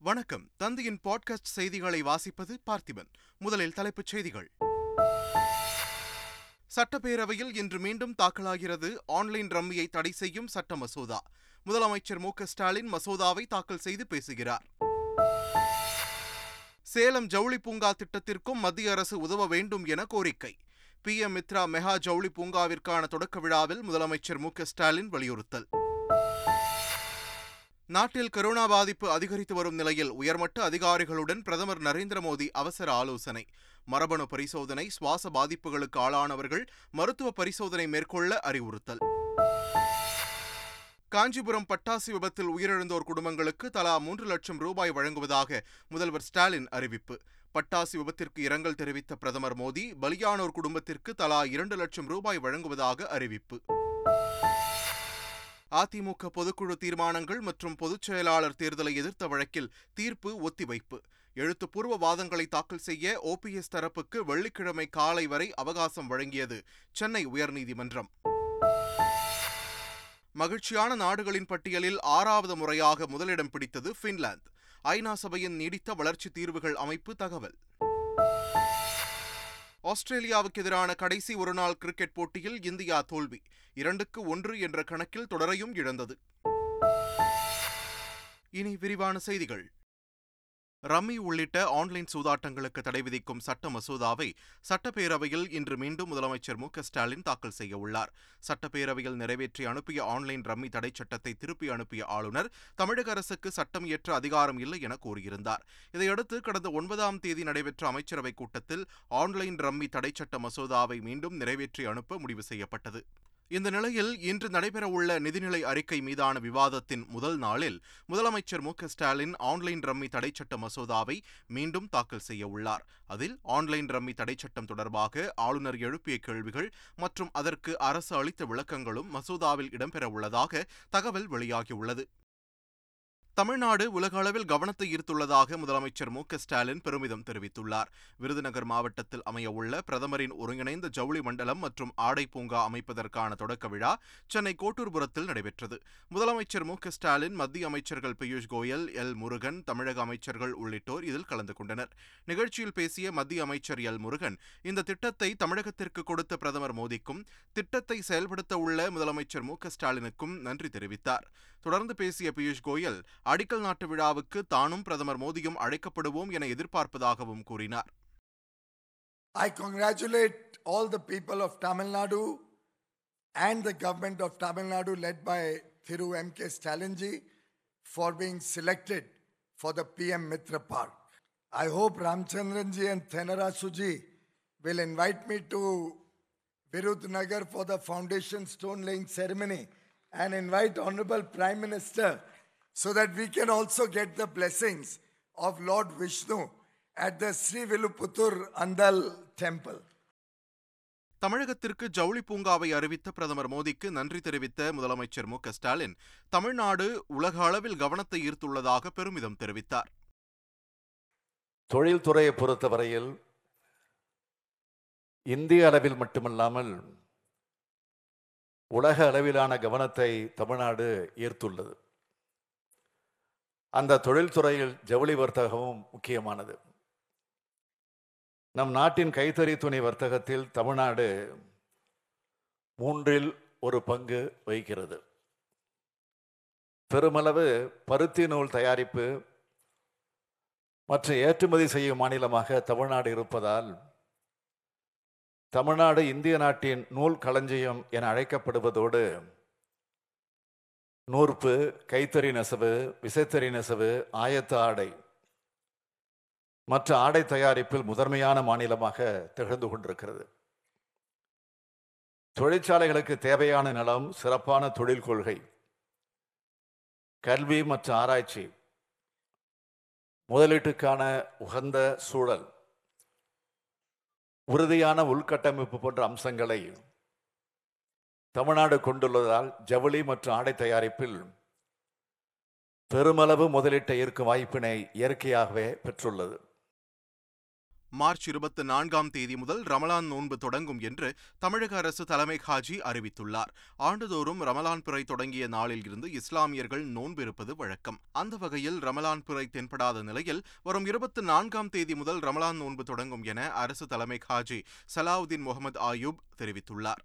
வணக்கம். தந்தையின் பாட்காஸ்ட் செய்திகளை வாசிப்பது பார்த்திபன். முதலில் தலைப்புச் செய்திகள். சட்டப்பேரவையில் இன்று மீண்டும் தாக்கலாகிறது ஆன்லைன் ரம்மியை தடை செய்யும் சட்ட மசோதா. முதலமைச்சர் மு ஸ்டாலின் மசோதாவை தாக்கல் செய்து பேசுகிறார். சேலம் ஜவுளி பூங்கா திட்டத்திற்கும் மத்திய அரசு உதவ வேண்டும் என கோரிக்கை. பி எம் மித்ரா மெகா ஜவுளி பூங்காவிற்கான தொடக்க விழாவில் முதலமைச்சர் மு ஸ்டாலின் வலியுறுத்தல். நாட்டில் கரோனா பாதிப்பு அதிகரித்து வரும் நிலையில் உயர்மட்ட அதிகாரிகளுடன் பிரதமர் நரேந்திர மோடி அவசர ஆலோசனை. மரபணு பரிசோதனை சுவாச பாதிப்புகளுக்கு ஆளானவர்கள் மருத்துவ பரிசோதனை மேற்கொள்ள அறிவுறுத்தல். காஞ்சிபுரம் பட்டாசு விபத்தில் உயிரிழந்தோர் குடும்பங்களுக்கு தலா மூன்று லட்சம் ரூபாய் வழங்குவதாக முதல்வர் ஸ்டாலின் அறிவிப்பு. பட்டாசு விபத்திற்கு இரங்கல் தெரிவித்த பிரதமர் மோடி பலியானோர் குடும்பத்திற்கு தலா இரண்டு லட்சம் ரூபாய் வழங்குவதாக அறிவிப்பு. அதிமுக பொதுக்குழு தீர்மானங்கள் மற்றும் பொதுச் செயலாளர் தேர்தலை எதிர்த்த வழக்கில் தீர்ப்பு ஒத்திவைப்பு. எழுத்துப்பூர்வ வாதங்களை தாக்கல் செய்ய ஓபிஎஸ் தரப்புக்கு வெள்ளிக்கிழமை காலை வரை அவகாசம் வழங்கியது சென்னை உயர்நீதிமன்றம். மகிழ்ச்சியான நாடுகளின் பட்டியலில் ஆறாவது முறையாக முதலிடம் பிடித்தது பின்லாந்து ஐநா சபையின் நீடித்த வளர்ச்சி தீர்வுகள் அமைப்பு தகவல். ஆஸ்திரேலியாவுக்கு எதிரான கடைசி ஒருநாள் கிரிக்கெட் போட்டியில் இந்தியா தோல்வி. இரண்டுக்கு ஒன்று என்ற கணக்கில் தொடரையும் இழந்தது. இனி விரிவான செய்திகள். ரம்மி உள்ளிட்ட ஆன்லைன் சூதாட்டங்களுக்கு தடை விதிக்கும் சட்ட மசோதாவை சட்டப்பேரவையில் இன்று மீண்டும் முதலமைச்சர் மு க ஸ்டாலின் தாக்கல் செய்ய உள்ளார். சட்டப்பேரவையில் நிறைவேற்றி அனுப்பிய ஆன்லைன் ரம்மி தடை சட்டத்தை திருப்பி அனுப்பிய ஆளுநர் தமிழக அரசுக்கு சட்டம் இயற்ற அதிகாரம் இல்லை என கூறியிருந்தார். இதையடுத்து கடந்த ஒன்பதாம் தேதி நடைபெற்ற அமைச்சரவைக் கூட்டத்தில் ஆன்லைன் ரம்மி தடை சட்ட மசோதாவை மீண்டும் நிறைவேற்றி அனுப்ப முடிவு செய்யப்பட்டது. இந்த நிலையில் இன்று நடைபெறவுள்ள நிதிநிலை அறிக்கை மீதான விவாதத்தின் முதல் நாளில் முதலமைச்சர் மு ஸ்டாலின் ஆன்லைன் ரம்மி தடைச்சட்ட மசோதாவை மீண்டும் தாக்கல் செய்ய உள்ளார். அதில் ஆன்லைன் ரம்மி தடைச்சட்டம் தொடர்பாக ஆளுநர் எழுப்பிய கேள்விகள் மற்றும் அதற்கு அரசு அளித்த விளக்கங்களும் மசோதாவில் இடம்பெறவுள்ளதாக தகவல் வெளியாகியுள்ளது. தமிழ்நாடு உலக அளவில் கவனத்தை ஈர்த்துள்ளதாக முதலமைச்சர் மு ஸ்டாலின் பெருமிதம் தெரிவித்துள்ளார். விருதுநகர் மாவட்டத்தில் அமையவுள்ள பிரதமரின் ஒருங்கிணைந்த ஜவுளி மண்டலம் மற்றும் ஆடை பூங்கா அமைப்பதற்கான தொடக்க விழா சென்னை கோட்டூர்புரத்தில் நடைபெற்றது. முதலமைச்சர் மு ஸ்டாலின் மத்திய அமைச்சர்கள் பியூஷ் கோயல் எல் முருகன் தமிழக அமைச்சர்கள் உள்ளிட்டோர் இதில் கலந்து கொண்டனர். நிகழ்ச்சியில் பேசிய மத்திய அமைச்சர் எல் முருகன் இந்த திட்டத்தை தமிழகத்திற்கு கொடுத்த பிரதமர் மோடிக்கும் திட்டத்தை செயல்படுத்த உள்ள முதலமைச்சர் மு ஸ்டாலினுக்கும் நன்றி தெரிவித்தார். தொடர்ந்து பேசிய பியூஷ் கோயல் அடிக்கல் நாட்டு விழாவுக்கு தானும் பிரதமர் மோடியும் அழைக்கப்படுவோம் என எதிர்பார்ப்பதாகவும் கூறினார் I congratulate all the people of Tamil Nadu and the government of Tamil Nadu led by Thiru M.K. Stalinji for being selected for the PM Mitra Park. I hope Ramchandranji and Thenara Suji will invite me to Virudnagar for the foundation stone laying ceremony and invite Honorable Prime Minister so that we can also get the blessings of Lord Vishnu at the Sri Viluputur Andal temple. தமிழகத்திற்கு ஜவுளி பூங்காவை அறிவித்த பிரதமர் மோடிக்கு நன்றி தெரிவித்த முதலமைச்சர் மு ஸ்டாலின் தமிழ்நாடு உலக அளவில் கவனத்தை ஈர்த்துள்ளதாக பெருமிதம் தெரிவித்தார் தொழில்துறையை பொறுத்தவரையில் இந்திய அளவில் மட்டுமல்லாமல் உலக அளவிலான கவனத்தை தமிழ்நாடு ஈர்த்துள்ளது. அந்த தொழில்துறையில் ஜவுளி வர்த்தகமும் முக்கியமானது. நம் நாட்டின் கைத்தறி துணி வர்த்தகத்தில் தமிழ்நாடு மூன்றில் ஒரு பங்கு வகிக்கிறது. பெருமளவு பருத்தி நூல் தயாரிப்பு மற்றும் ஏற்றுமதி செய்யும் மாநிலமாக தமிழ்நாடு இருப்பதால் தமிழ்நாடு இந்திய நாட்டின் நூல் களஞ்சியம் என அழைக்கப்படுவதோடு நூற்பு கைத்தறி நெசவு விசைத்தறி நெசவு ஆயத்த ஆடை மற்ற ஆடை தயாரிப்பில் முதன்மையான மாநிலமாக திகழ்ந்து கொண்டிருக்கிறது. தொழிற்சாலைகளுக்கு தேவையான நிலம் சிறப்பான தொழில் கொள்கை கல்வி மற்றும் ஆராய்ச்சி முதலீட்டுக்கான உகந்த சூழல் உறுதியான உள்கட்டமைப்பு போன்ற அம்சங்களை தமிழ்நாடு கொண்டுள்ளதால் ஜவுளி மற்றும் ஆடை தயாரிப்பில் பெருமளவு முதலீட்டை ஈர்க்கும் வாய்ப்பினை இயற்கையாகவே பெற்றுள்ளது. மார்ச் இருபத்தி நான்காம் தேதி முதல் ரமலான் நோன்பு தொடங்கும் என்று தமிழக அரசு தலைமை ஹாஜி அறிவித்துள்ளார். ஆண்டுதோறும் ரமலான் பிறை தொடங்கிய நாளில் இருந்து இஸ்லாமியர்கள் நோன்பு இருப்பது வழக்கம். அந்த வகையில் ரமலான் பிறை தென்படாத நிலையில் வரும் இருபத்தி நான்காம் தேதி முதல் ரமலான் நோன்பு தொடங்கும் என அரசு தலைமை ஹாஜி சலாவுதீன் முகமது ஆயூப் தெரிவித்துள்ளார்.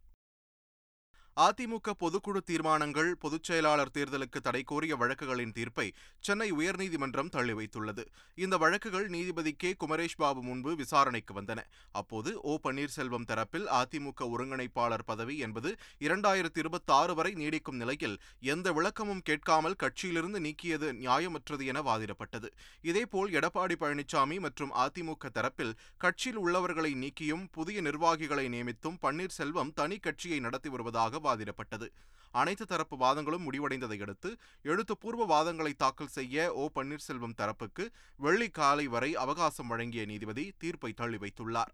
அதிமுக பொதுக்குழு தீர்மானங்கள் பொதுச் செயலாளர் தேர்தலுக்கு தடை கோரிய வழக்குகளின் தீர்ப்பை சென்னை உயர்நீதிமன்றம் தள்ளி வைத்துள்ளது. இந்த வழக்குகள் நீதிபதி கே. குமரேஷ் பாபு முன்பு விசாரணைக்கு வந்தன. அப்போது ஓ. பன்னீர்செல்வம் தரப்பில் அதிமுக ஒருங்கிணைப்பாளர் பதவி என்பது இரண்டாயிரத்தி இருபத்தி ஆறு வரை நீடிக்கும் நிலையில் எந்த விளக்கமும் கேட்காமல் கட்சியிலிருந்து நீக்கியது நியாயமற்றது என வாதிடப்பட்டது. இதேபோல் எடப்பாடி பழனிசாமி மற்றும் அதிமுக தரப்பில் கட்சியில் உள்ளவர்களை நீக்கியும் புதிய நிர்வாகிகளை நியமித்தும் பன்னீர்செல்வம் தனி கட்சியை நடத்தி வருவதாக வாதிடப்பட்டது அனைத்து தரப்பு வாதங்களும் முடிவடைந்ததை அடுத்து எழுத்துப்பூர்வ வாதங்களை தாக்கல் செய்ய ஓ. பன்னீர்செல்வம் தரப்புக்கு வெள்ளி காலை வரை அவகாசம் வழங்கிய நீதிபதி தீர்ப்பை தள்ளி வைத்துள்ளார்.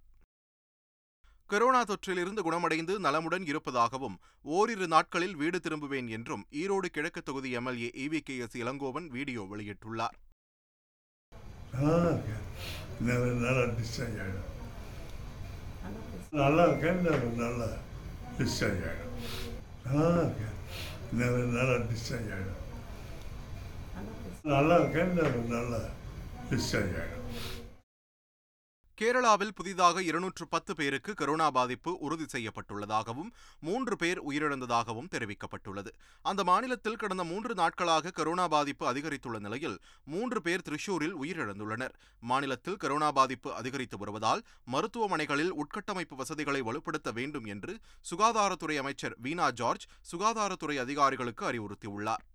கொரோனா தொற்றிலிருந்து குணமடைந்து நலமுடன் இருப்பதாகவும் ஓரிரு நாட்களில் வீடு திரும்புவேன் என்றும் ஈரோடு கிழக்கு தொகுதி MLA E V K. S. Elangovan video வெளியிட்டுள்ளார். நல்லா இருக்கேன் நல்ல நல்லா. டிஸ்சார்ஜ் ஆகிடும் நல்லா இருக்கேன் நல்ல நல்லா டிஸ்சார்ஜ் ஆகிடும் நல்லா இருக்கேன் நல்லா டிஸ்சார்ஜ் ஆகிடும் கேரளாவில் புதிதாக இருநூற்று பத்து பேருக்கு கொரோனா பாதிப்பு உறுதி செய்யப்பட்டுள்ளதாகவும் மூன்று பேர் உயிரிழந்ததாகவும் தெரிவிக்கப்பட்டுள்ளது. அந்த மாநிலத்தில் கடந்த மூன்று நாட்களாக கொரோனா பாதிப்பு அதிகரித்துள்ள நிலையில் மூன்று பேர் திரிஷூரில் உயிரிழந்துள்ளனர். மாநிலத்தில் கொரோனா பாதிப்பு அதிகரித்து வருவதால் மருத்துவமனைகளில் உட்கட்டமைப்பு வசதிகளை வலுப்படுத்த வேண்டும் என்று சுகாதாரத்துறை அமைச்சர் வீணா ஜார்ஜ் சுகாதாரத்துறை அதிகாரிகளுக்கு அறிவுறுத்தியுள்ளார்.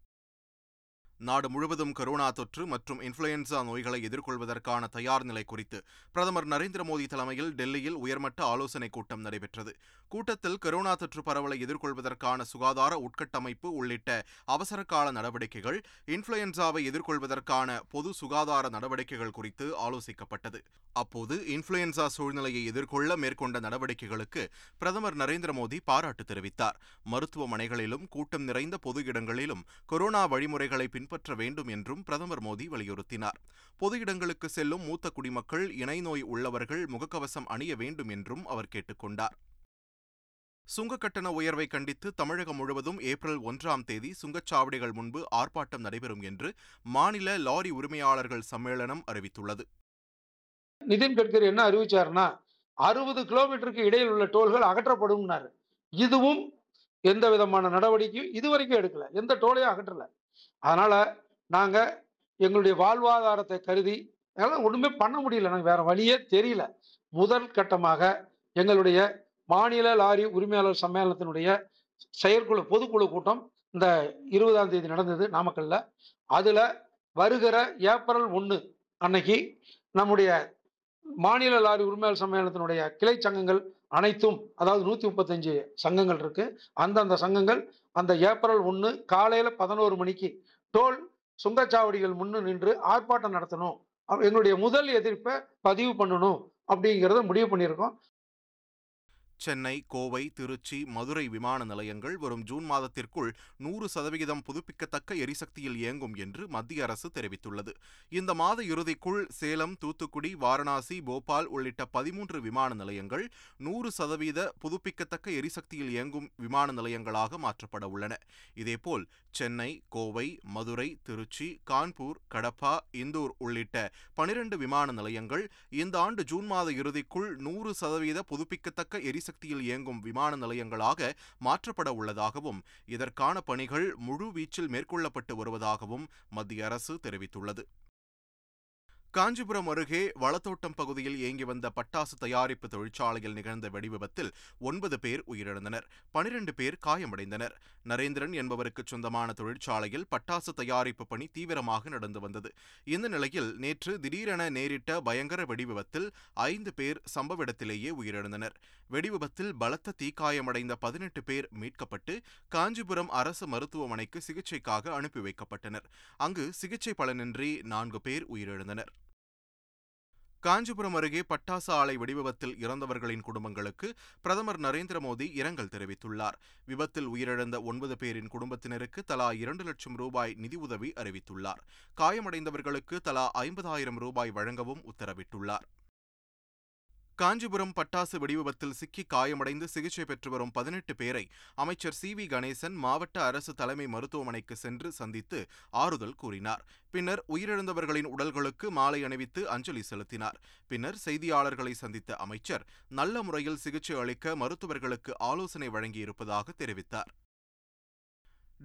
நாடு முழுவதும் கொரோனா தொற்று மற்றும் இன்ஃபுளுயன்சா நோய்களை எதிர்கொள்வதற்கான தயார் நிலை குறித்து பிரதமர் நரேந்திர மோடி தலைமையில் டெல்லியில் உயர்மட்ட ஆலோசனைக் கூட்டம் நடைபெற்றது. கூட்டத்தில் கொரோனா தொற்று பரவலை எதிர்கொள்வதற்கான சுகாதார உட்கட்டமைப்பு உள்ளிட்ட அவசர கால நடவடிக்கைகள் இன்ஃபுளுயன்சாவை எதிர்கொள்வதற்கான பொது சுகாதார நடவடிக்கைகள் குறித்து ஆலோசிக்கப்பட்டது. அப்போது இன்ஃபுளுயன்சா சூழ்நிலையை எதிர்கொள்ள மேற்கொண்ட நடவடிக்கைகளுக்கு பிரதமர் நரேந்திர மோடி பாராட்டு தெரிவித்தார். மருத்துவமனைகளிலும் கூட்டம் நிறைந்த பொது இடங்களிலும் கொரோனா வழிமுறைகளை பின்பற்ற பின்பற்ற வேண்டும் என்றும் பிரதமர் மோடி வலியுறுத்தினார். பொது இடங்களுக்கு செல்லும் மூத்த குடிமக்கள் இணை நோய் உள்ளவர்கள் முகக்கவசம் அணிய வேண்டும் என்றும் அவர் கேட்டுக்கொண்டார் சுங்க கட்டண உயர்வை கண்டித்து தமிழகம் முழுவதும் ஏப்ரல் ஒன்றாம் தேதி சுங்கச்சாவடிகள் முன்பு ஆர்ப்பாட்டம் நடைபெறும் என்று மாநில லாரி உரிமையாளர்கள் சம்மேளனம் அறிவித்துள்ளது. நிதின் கட்கரி என்ன அறிவிச்சார்னா அறுபது கிலோமீட்டருக்கு இடையில் உள்ள டோல்கள் அகற்றப்படும்னாரு. இதுவும் எந்த விதமான நடவடிக்கையும் இதுவரைக்கும் எடுக்கல. எந்த டோலையும் அகற்றல. அதனால் நாங்கள் எங்களுடைய வாழ்வாதாரத்தை கருதி எங்களால் ஒன்றுமே பண்ண முடியல. நாங்கள் வேறு வழியே தெரியல. முதல் கட்டமாக எங்களுடைய மாநில லாரி உரிமையாளர் சம்மேளனத்தினுடைய செயற்குழு பொதுக்குழு கூட்டம் இந்த இருபதாம் தேதி நடந்தது நாமக்கல்ல. அதில் வருகிற ஏப்ரல் ஒன்று அன்னைக்கு நம்முடைய மாநில லாரி உரிமையாளர் சம்மேளனத்தினுடைய கிளை சங்கங்கள் அனைத்தும் அதாவது நூற்றி முப்பத்தஞ்சு சங்கங்கள் இருக்குது அந்தந்த சங்கங்கள் அந்த ஏப்ரல் ஒன்று காலையில் பதினோரு மணிக்கு டோல் சுங்கச்சாவடிகள் முன்னு நின்று ஆர்ப்பாட்டம் நடத்தணும். எங்களுடைய முதல் எதிர்ப்பை பதிவு பண்ணணும். அப்படிங்கிறத முடிவு பண்ணியிருக்கோம். சென்னை கோவை திருச்சி மதுரை விமான நிலையங்கள் வரும் ஜூன் மாதத்திற்குள் நூறு சதவிகிதம் புதுப்பிக்கத்தக்க எரிசக்தியில் இயங்கும் என்று மத்திய அரசு தெரிவித்துள்ளது. இந்த மாத இறுதிக்குள் சேலம் தூத்துக்குடி வாரணாசி போபால் உள்ளிட்ட பதிமூன்று விமான நிலையங்கள் நூறு சதவீத புதுப்பிக்கத்தக்க எரிசக்தியில் இயங்கும் விமான நிலையங்களாக மாற்றப்பட உள்ளன. இதேபோல் சென்னை கோவை மதுரை திருச்சி கான்பூர் கடப்பா இந்தூர் உள்ளிட்ட பனிரண்டு விமான நிலையங்கள் இந்த ஆண்டு ஜூன் மாத இறுதிக்குள் நூறு சதவீத புதுப்பிக்கத்தக்க எரி எரிசக்தியில் இயங்கும் விமான நிலையங்களாக மாற்றப்பட உள்ளதாகவும் இதற்கான பணிகள் முழு வீச்சில் மேற்கொள்ளப்பட்டு வருவதாகவும் மத்திய அரசு தெரிவித்துள்ளது. காஞ்சிபுரம் அருகே வளத்தோட்டம் பகுதியில் இயங்கி வந்த பட்டாசு தயாரிப்பு தொழிற்சாலையில் நிகழ்ந்த வெடிவிபத்தில் ஒன்பது பேர் உயிரிழந்தனர் பனிரெண்டு பேர் காயமடைந்தனர். நரேந்திரன் என்பவருக்கு சொந்தமான தொழிற்சாலையில் பட்டாசு தயாரிப்பு பணி தீவிரமாக நடந்து வந்தது. இந்த நிலையில் நேற்று திடீரென நேரிட்ட பயங்கர வெடிவிபத்தில் ஐந்து பேர் சம்பவ இடத்திலேயே உயிரிழந்தனர். வெடிவிபத்தில் பலத்த தீக்காயமடைந்த பதினெட்டு பேர் மீட்கப்பட்டு காஞ்சிபுரம் அரசு மருத்துவமனைக்கு சிகிச்சைக்காக அனுப்பி வைக்கப்பட்டனர். அங்கு சிகிச்சை பலனின்றி நான்கு பேர் உயிரிழந்தனர். காஞ்சிபுரம் அருகே பட்டாசு ஆலை வெடிவிபத்தில் இறந்தவர்களின் குடும்பங்களுக்கு பிரதமர் நரேந்திர மோடி இரங்கல் தெரிவித்துள்ளார். விபத்தில் உயிரிழந்த ஒன்பது பேரின் குடும்பத்தினருக்கு தலா இரண்டு லட்சம் ரூபாய் நிதியுதவி அறிவித்துள்ளார். காயமடைந்தவர்களுக்கு தலா ஐம்பதாயிரம் ரூபாய் வழங்கவும் உத்தரவிட்டுள்ளார். காஞ்சிபுரம் பட்டாசு வெடிவிபத்தில் சிக்கி காயமடைந்து சிகிச்சை பெற்று வரும் பதினெட்டு பேரை அமைச்சர் சி வி கணேசன் மாவட்ட அரசு தலைமை மருத்துவமனைக்கு சென்று சந்தித்து ஆறுதல் கூறினார். பின்னர் உயிரிழந்தவர்களின் உடல்களுக்கு மாலை அணிவித்து அஞ்சலி செலுத்தினார். பின்னர் செய்தியாளர்களை சந்தித்த அமைச்சர் நல்ல முறையில் சிகிச்சை அளிக்க மருத்துவர்களுக்கு ஆலோசனை வழங்கியிருப்பதாக தெரிவித்தார்.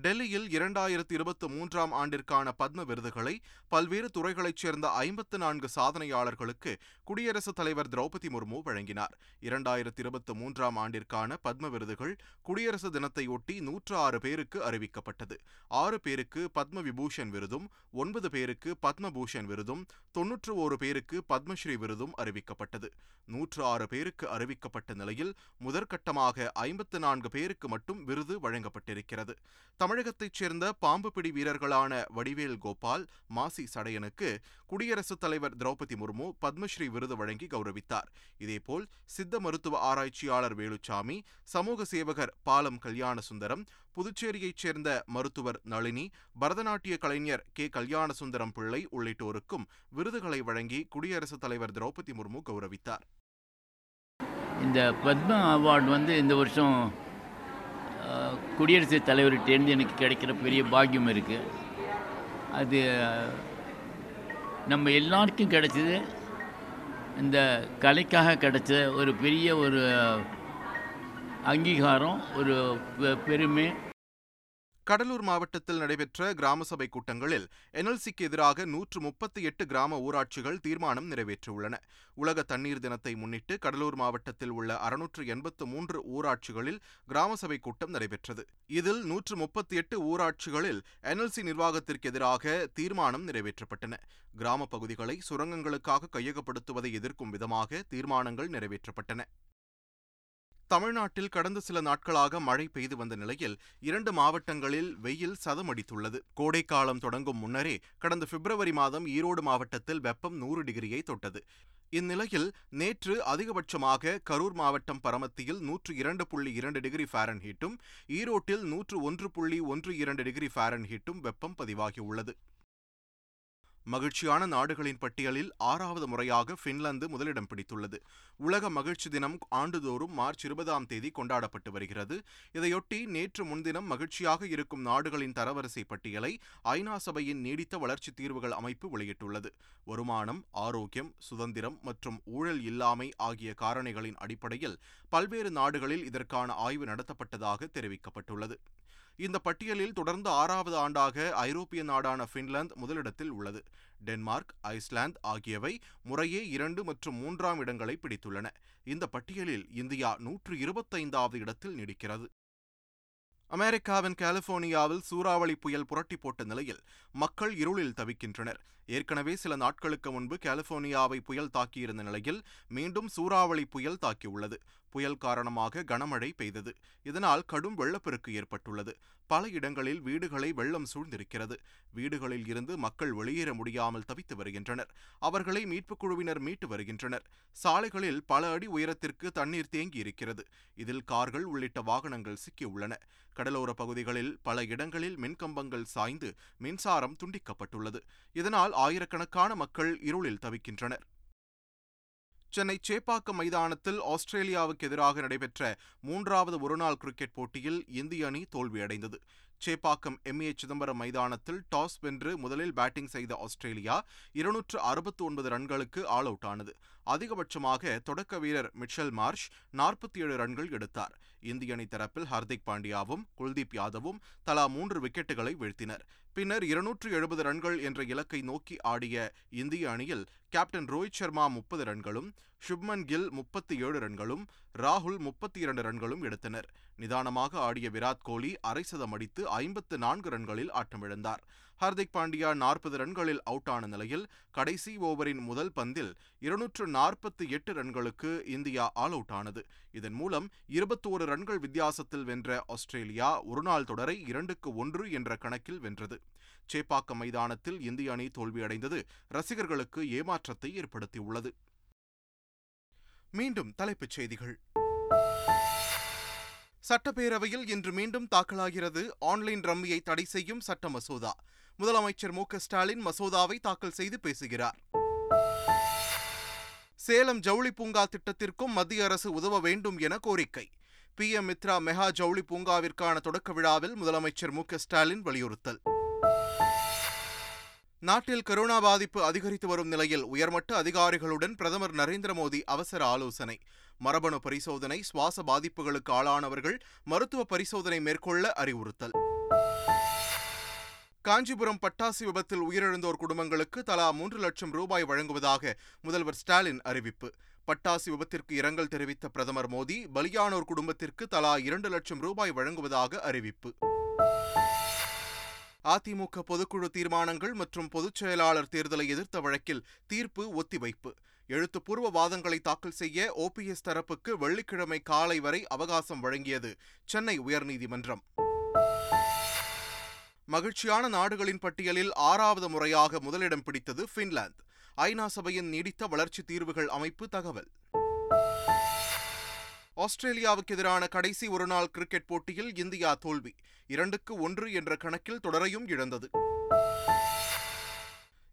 டெல்லியில் இரண்டாயிரத்தி இருபத்தி மூன்றாம் ஆண்டிற்கான பத்ம விருதுகளை பல்வேறு துறைகளைச் சேர்ந்த ஐம்பத்து நான்கு சாதனையாளர்களுக்கு குடியரசுத் தலைவர் திரௌபதி முர்மு வழங்கினார். இரண்டாயிரத்தி இருபத்தி மூன்றாம் ஆண்டிற்கான பத்ம விருதுகள் குடியரசு தினத்தையொட்டி நூற்று ஆறு பேருக்கு அறிவிக்கப்பட்டது. ஆறு பேருக்கு பத்ம விபூஷன் விருதும் ஒன்பது பேருக்கு பத்மபூஷன் விருதும் தொன்னூற்று ஓரு பேருக்கு பத்மஸ்ரீ விருதும் அறிவிக்கப்பட்டது. நூற்று ஆறு பேருக்கு அறிவிக்கப்பட்ட நிலையில் முதற்கட்டமாக ஐம்பத்து நான்கு பேருக்கு மட்டும் விருது வழங்கப்பட்டிருக்கிறது. தமிழகத்தைச் சேர்ந்த பாம்பு பிடி வீரர்களான வடிவேல் கோபால் மாசி சடையனுக்கு குடியரசுத் தலைவர் திரௌபதி முர்மு பத்மஸ்ரீ விருது வழங்கி கௌரவித்தார். இதேபோல் சித்த மருத்துவ ஆராய்ச்சியாளர் வேலுச்சாமி சமூக சேவகர் பாலம் கல்யாண சுந்தரம் புதுச்சேரியைச் சேர்ந்த மருத்துவர் நளினி பரதநாட்டிய கலைஞர் கே. கல்யாண சுந்தரம் பிள்ளை உள்ளிட்டோருக்கும் விருதுகளை வழங்கி குடியரசுத் தலைவர் திரௌபதி முர்மு கௌரவித்தார். இந்த பத்ம அவார்டு வந்து இந்த வருஷம் குடியரசுத் தலைவர்கிட்டேருந்து எனக்கு கிடைக்கிற பெரிய பாக்கியம் இருக்குது அது நம்ம எல்லாருக்கும் கிடைச்சது இந்த கலைக்காக கிடைச்ச ஒரு பெரிய ஒரு அங்கீகாரம் ஒரு பெ- பெருமை கடலூர் மாவட்டத்தில் நடைபெற்ற கிராம சபை கூட்டங்களில் என்எல்சிக்கு எதிராக நூற்று முப்பத்தி எட்டு கிராம ஊராட்சிகள் தீர்மானம் நிறைவேற்றியுள்ளன. உலக தண்ணீர் தினத்தை முன்னிட்டு கடலூர் மாவட்டத்தில் உள்ள அறுநூற்று எண்பத்து மூன்று ஊராட்சிகளில் கிராம சபை கூட்டம் நடைபெற்றது. இதில் நூற்று முப்பத்தி எட்டு ஊராட்சிகளில் என்எல்சி நிர்வாகத்திற்கு எதிராக தீர்மானம் நிறைவேற்றப்பட்டன. கிராம பகுதிகளை சுரங்கங்களுக்காக கையகப்படுத்துவதை எதிர்க்கும் விதமாக தீர்மானங்கள் நிறைவேற்றப்பட்டன. தமிழ்நாட்டில் கடந்த சில நாட்களாக மழை பெய்து வந்த நிலையில் இரண்டு மாவட்டங்களில் வெயில் சதமடித்துள்ளது. கோடைக்காலம் தொடங்கும் முன்னரே கடந்த பிப்ரவரி மாதம் ஈரோடு மாவட்டத்தில் வெப்பம் நூறு டிகிரியை தொட்டது. இந்நிலையில் நேற்று அதிகபட்சமாக கரூர் மாவட்டம் பரமத்தியில் நூற்று இரண்டு புள்ளி இரண்டு டிகிரி ஃபாரன்ஹீட்டும் ஈரோட்டில் நூற்று ஒன்று புள்ளி ஒன்று இரண்டு டிகிரி ஃபாரன்ஹீட்டும் வெப்பம் பதிவாகியுள்ளது. மகிழ்ச்சியான நாடுகளின் பட்டியலில் ஆறாவது முறையாக பின்லாந்து முதலிடம் பிடித்துள்ளது. உலக மகிழ்ச்சி தினம் ஆண்டுதோறும் மார்ச் இருபதாம் தேதி கொண்டாடப்பட்டு வருகிறது. இதையொட்டி நேற்று முன்தினம் மகிழ்ச்சியாக இருக்கும் நாடுகளின் தரவரிசை பட்டியலை ஐநா சபையின் நீடித்த வளர்ச்சி தீர்வுகள் அமைப்பு வெளியிட்டுள்ளது. வருமானம் ஆரோக்கியம் சுதந்திரம் மற்றும் ஊழல் இல்லாமை ஆகிய காரணிகளின் அடிப்படையில் பல்வேறு நாடுகளில் இதற்கான ஆய்வு நடத்தப்பட்டதாக தெரிவிக்கப்பட்டுள்ளது. இந்த பட்டியலில் தொடர்ந்து ஆறாவது ஆண்டாக ஐரோப்பிய நாடான பின்லாந்து முதலிடத்தில் உள்ளது. டென்மார்க் ஐஸ்லாந்து ஆகியவை முறையே இரண்டு மற்றும் மூன்றாம் இடங்களை பிடித்துள்ளன. இந்த பட்டியலில் இந்தியா நூற்று இருபத்தைந்தாவது இடத்தில் நீடிக்கிறது. அமெரிக்காவின் கலிபோர்னியாவில் சூறாவளி புயல் புரட்டி போட்ட நிலையில் மக்கள் இருளில் தவிக்கின்றனர். ஏற்கனவே சில நாட்களுக்கு முன்பு கலிபோர்னியாவை புயல் தாக்கியிருந்த நிலையில் மீண்டும் சூறாவளி புயல் தாக்கியுள்ளது. புயல் காரணமாக கனமழை பெய்தது. இதனால் கடும் வெள்ளப்பெருக்கு ஏற்பட்டுள்ளது. பல இடங்களில் வீடுகளை வெள்ளம் சூழ்ந்திருக்கிறது. வீடுகளில் இருந்து மக்கள் வெளியேற முடியாமல் தவித்து வருகின்றனர். அவர்களை மீட்புக் குழுவினர் மீட்டு வருகின்றனர். சாலைகளில் பல அடி உயரத்திற்கு தண்ணீர் தேங்கி இருக்கிறது இதில் கார்கள் உள்ளிட்ட வாகனங்கள் சிக்கியுள்ளன. கடலோர பகுதிகளில் பல இடங்களில் மின்கம்பங்கள் சாய்ந்து மின்சாரம் துண்டிக்கப்பட்டுள்ளது. இதனால் ஆயிரக்கணக்கான மக்கள் இருளில் தவிக்கின்றனர். சென்னை சேப்பாக்கம் மைதானத்தில் ஆஸ்திரேலியாவுக்கு எதிராக நடைபெற்ற மூன்றாவது ஒருநாள் கிரிக்கெட் போட்டியில் இந்திய அணி தோல்வியடைந்தது. சேப்பாக்கம் எம். ஏ. சிதம்பரம் மைதானத்தில் டாஸ் வென்று முதலில் பேட்டிங் செய்த ஆஸ்திரேலியா இருநூற்று அறுபத்து ஒன்பது ரன்களுக்கு ஆல் அவுட் ஆனது. அதிகபட்சமாக தொடக்க வீரர் மிச்சல் மார்ஷ் நாற்பத்தி ஏழு ரன்கள் எடுத்தார். இந்திய அணி தரப்பில் ஹர்திக் பாண்டியாவும் குல்தீப் யாதவும் தலா மூன்று விக்கெட்டுகளை வீழ்த்தினர். பின்னர் இருநூற்று எழுபது ரன்கள் என்ற இலக்கை நோக்கி ஆடிய இந்திய அணியில் கேப்டன் ரோஹித் சர்மா முப்பது ரன்களும் சுப்மன் கில் முப்பத்தி ஏழு ரன்களும் ராகுல் முப்பத்தி இரண்டு ரன்களும் எடுத்தனர். நிதானமாக ஆடிய விராட் கோலி அரை சதம் அடித்து ஐம்பத்து நான்கு ரன்களில் ஆட்டமிழந்தார். ஹர்திக் பாண்டியா நாற்பது ரன்களில் அவுட் ஆன நிலையில் கடைசி ஓவரின் முதல் பந்தில் இருநூற்று நாற்பத்தி எட்டு ரன்களுக்கு இந்தியா ஆல் அவுட் ஆனது. இதன் மூலம் இருபத்தோரு ரன்கள் வித்தியாசத்தில் வென்ற ஆஸ்திரேலியா ஒருநாள் தொடரை இரண்டுக்கு ஒன்று என்ற கணக்கில் வென்றது. சேப்பாக்கம் மைதானத்தில் இந்திய அணி தோல்வியடைந்தது. ரசிகர்களுக்கு ஏமாற்றத்தை ஏற்படுத்தியுள்ளது. மீண்டும் தலைப்புச் செய்திகள். சட்டப்பேரவையில் இன்று மீண்டும் தாக்கலாகிறது ஆன்லைன் ரம்மியை தடை செய்யும் சட்ட மசோதா. முதலமைச்சர் மு ஸ்டாலின் மசோதாவை தாக்கல் செய்து பேசுகிறார். சேலம் ஜவுளி பூங்கா திட்டத்திற்கும் மத்திய அரசு உதவ வேண்டும் என கோரிக்கை. பிஎம் மித்ரா மெகா ஜவுளி பூங்காவிற்கான தொடக்க விழாவில் முதலமைச்சர் மு ஸ்டாலின் வலியுறுத்தல். நாட்டில் கொரோனா பாதிப்பு அதிகரித்து வரும் நிலையில் உயர்மட்ட அதிகாரிகளுடன் பிரதமர் நரேந்திர மோடி அவசர ஆலோசனை. மரபணு பரிசோதனை சுவாச பாதிப்புகளுக்கு ஆளானவர்கள் மருத்துவ பரிசோதனை மேற்கொள்ள அறிவுறுத்தல். காஞ்சிபுரம் பட்டாசு விபத்தில் உயிரிழந்தோர் குடும்பங்களுக்கு தலா மூன்று லட்சம் ரூபாய் வழங்குவதாக முதல்வர் ஸ்டாலின் அறிவிப்பு. பட்டாசு விபத்திற்கு இரங்கல் தெரிவித்த பிரதமர் மோடி பலியானோர் குடும்பத்திற்கு தலா இரண்டு லட்சம் ரூபாய் வழங்குவதாக அறிவிப்பு. அதிமுக பொதுக்குழு தீர்மானங்கள் மற்றும் பொதுச் செயலாளர் தேர்தலை எதிர்த்த வழக்கில் தீர்ப்பு ஒத்திவைப்பு. எழுத்துப்பூர்வ வாதங்களை தாக்கல் செய்ய ஓபிஎஸ் தரப்புக்கு வெள்ளிக்கிழமை காலை வரை அவகாசம் வழங்கியது சென்னை உயர்நீதிமன்றம். மகிழ்ச்சியான நாடுகளின் பட்டியலில் ஆறாவது முறையாக முதலிடம் பிடித்தது பின்லாந்து ஐநா சபையின் நீடித்த வளர்ச்சி தீர்வுகள் அமைப்பு தகவல். ஆஸ்திரேலியாவுக்கு எதிரான கடைசி ஒருநாள் கிரிக்கெட் போட்டியில் இந்தியா தோல்வி. இரண்டுக்கு ஒன்று என்ற கணக்கில் தொடரையும் இழந்தது.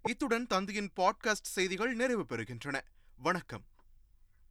இத்துடன் தந்தியின் பாட்காஸ்ட் செய்திகள் நிறைவு பெறுகின்றன. வணக்கம்.